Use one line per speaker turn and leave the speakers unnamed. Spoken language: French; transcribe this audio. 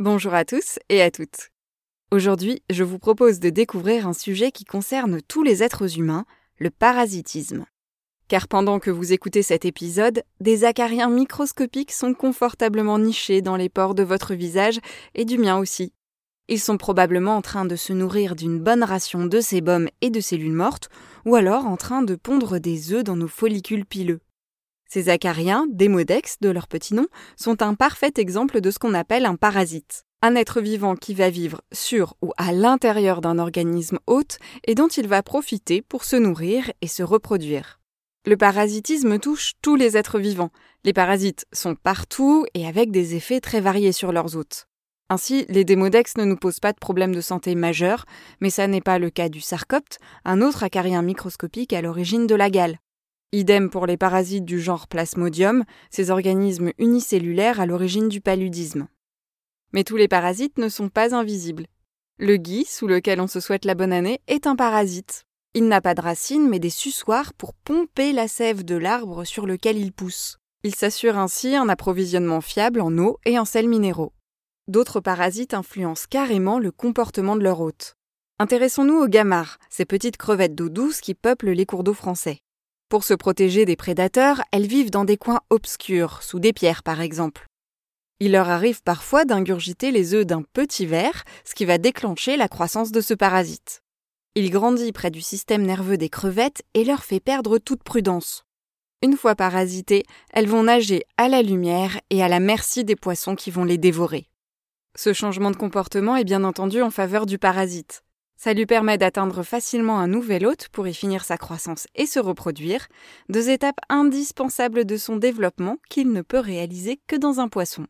Bonjour à tous et à toutes. Aujourd'hui, je vous propose de découvrir un sujet qui concerne tous les êtres humains, le parasitisme. Car pendant que vous écoutez cet épisode, des acariens microscopiques sont confortablement nichés dans les pores de votre visage et du mien aussi. Ils sont probablement en train de se nourrir d'une bonne ration de sébum et de cellules mortes, ou alors en train de pondre des œufs dans nos follicules pileux. Ces acariens, démodex de leur petit nom, sont un parfait exemple de ce qu'on appelle un parasite. Un être vivant qui va vivre sur ou à l'intérieur d'un organisme hôte et dont il va profiter pour se nourrir et se reproduire. Le parasitisme touche tous les êtres vivants. Les parasites sont partout et avec des effets très variés sur leurs hôtes. Ainsi, les démodex ne nous posent pas de problèmes de santé majeurs, mais ça n'est pas le cas du sarcopte, un autre acarien microscopique à l'origine de la gale. Idem pour les parasites du genre Plasmodium, ces organismes unicellulaires à l'origine du paludisme. Mais tous les parasites ne sont pas invisibles. Le gui, sous lequel on se souhaite la bonne année, est un parasite. Il n'a pas de racines, mais des suçoirs pour pomper la sève de l'arbre sur lequel il pousse. Il s'assure ainsi un approvisionnement fiable en eau et en sels minéraux. D'autres parasites influencent carrément le comportement de leur hôte. Intéressons-nous aux gamards, ces petites crevettes d'eau douce qui peuplent les cours d'eau français. Pour se protéger des prédateurs, elles vivent dans des coins obscurs, sous des pierres par exemple. Il leur arrive parfois d'ingurgiter les œufs d'un petit ver, ce qui va déclencher la croissance de ce parasite. Il grandit près du système nerveux des crevettes et leur fait perdre toute prudence. Une fois parasitées, elles vont nager à la lumière et à la merci des poissons qui vont les dévorer. Ce changement de comportement est bien entendu en faveur du parasite. Ça lui permet d'atteindre facilement un nouvel hôte pour y finir sa croissance et se reproduire, deux étapes indispensables de son développement qu'il ne peut réaliser que dans un poisson.